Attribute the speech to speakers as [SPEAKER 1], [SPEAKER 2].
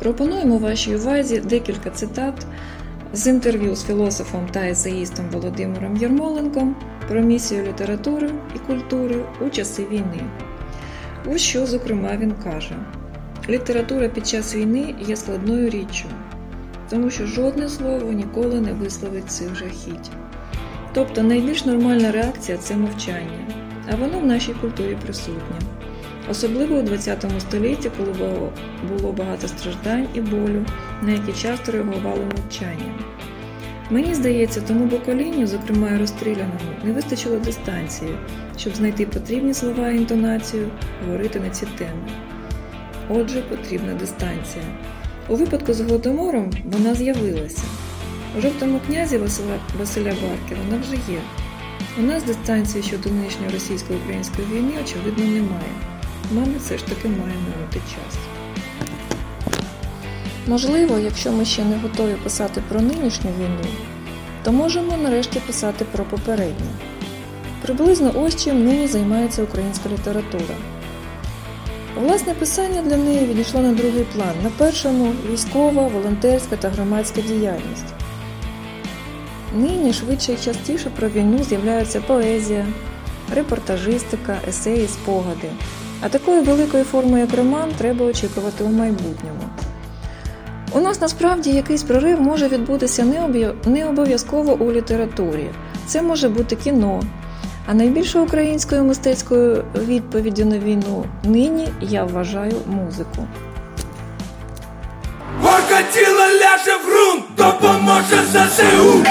[SPEAKER 1] Пропонуємо вашій увазі декілька цитат з інтерв'ю з філософом та есеїстом Володимиром Єрмоленком про місію літератури і культури у часи війни. Ось що, зокрема, він каже: література під час війни є складною річчю, тому що жодне слово ніколи не висловить цих жахіть. Тобто найбільш нормальна реакція це мовчання, а воно в нашій культурі присутнє. Особливо у ХХ столітті, коли було багато страждань і болю, на які часто реагували мовчанням. Мені здається, тому поколінню, зокрема і розстріляному, не вистачило дистанції, щоб знайти потрібні слова і інтонацію, говорити на ці теми. Отже, потрібна дистанція. У випадку з Голодомором вона з'явилася. У жовтому князі Василя, Василя Барки вона вже є. У нас дистанції щодо нинішньої російсько-української війни, очевидно, немає. Мабуть, все ж таки має минути час. Можливо, якщо ми ще не готові писати про нинішню війну, то можемо нарешті писати про попередню. Приблизно ось чим нині займається українська література. Власне писання для неї відійшло на другий план. На першому військова, волонтерська та громадська діяльність. Нині швидше і частіше про війну з'являються поезія, репортажистика, есеї, спогади. А такої великої форми, як роман, треба очікувати у майбутньому. У нас насправді якийсь прорив може відбутися не обов'язково у літературі. Це може бути кіно. А найбільшою українською мистецькою відповіддю на війну нині я вважаю музику.
[SPEAKER 2] Горка тіло ляже в ґрунт, допоможе ЗСУ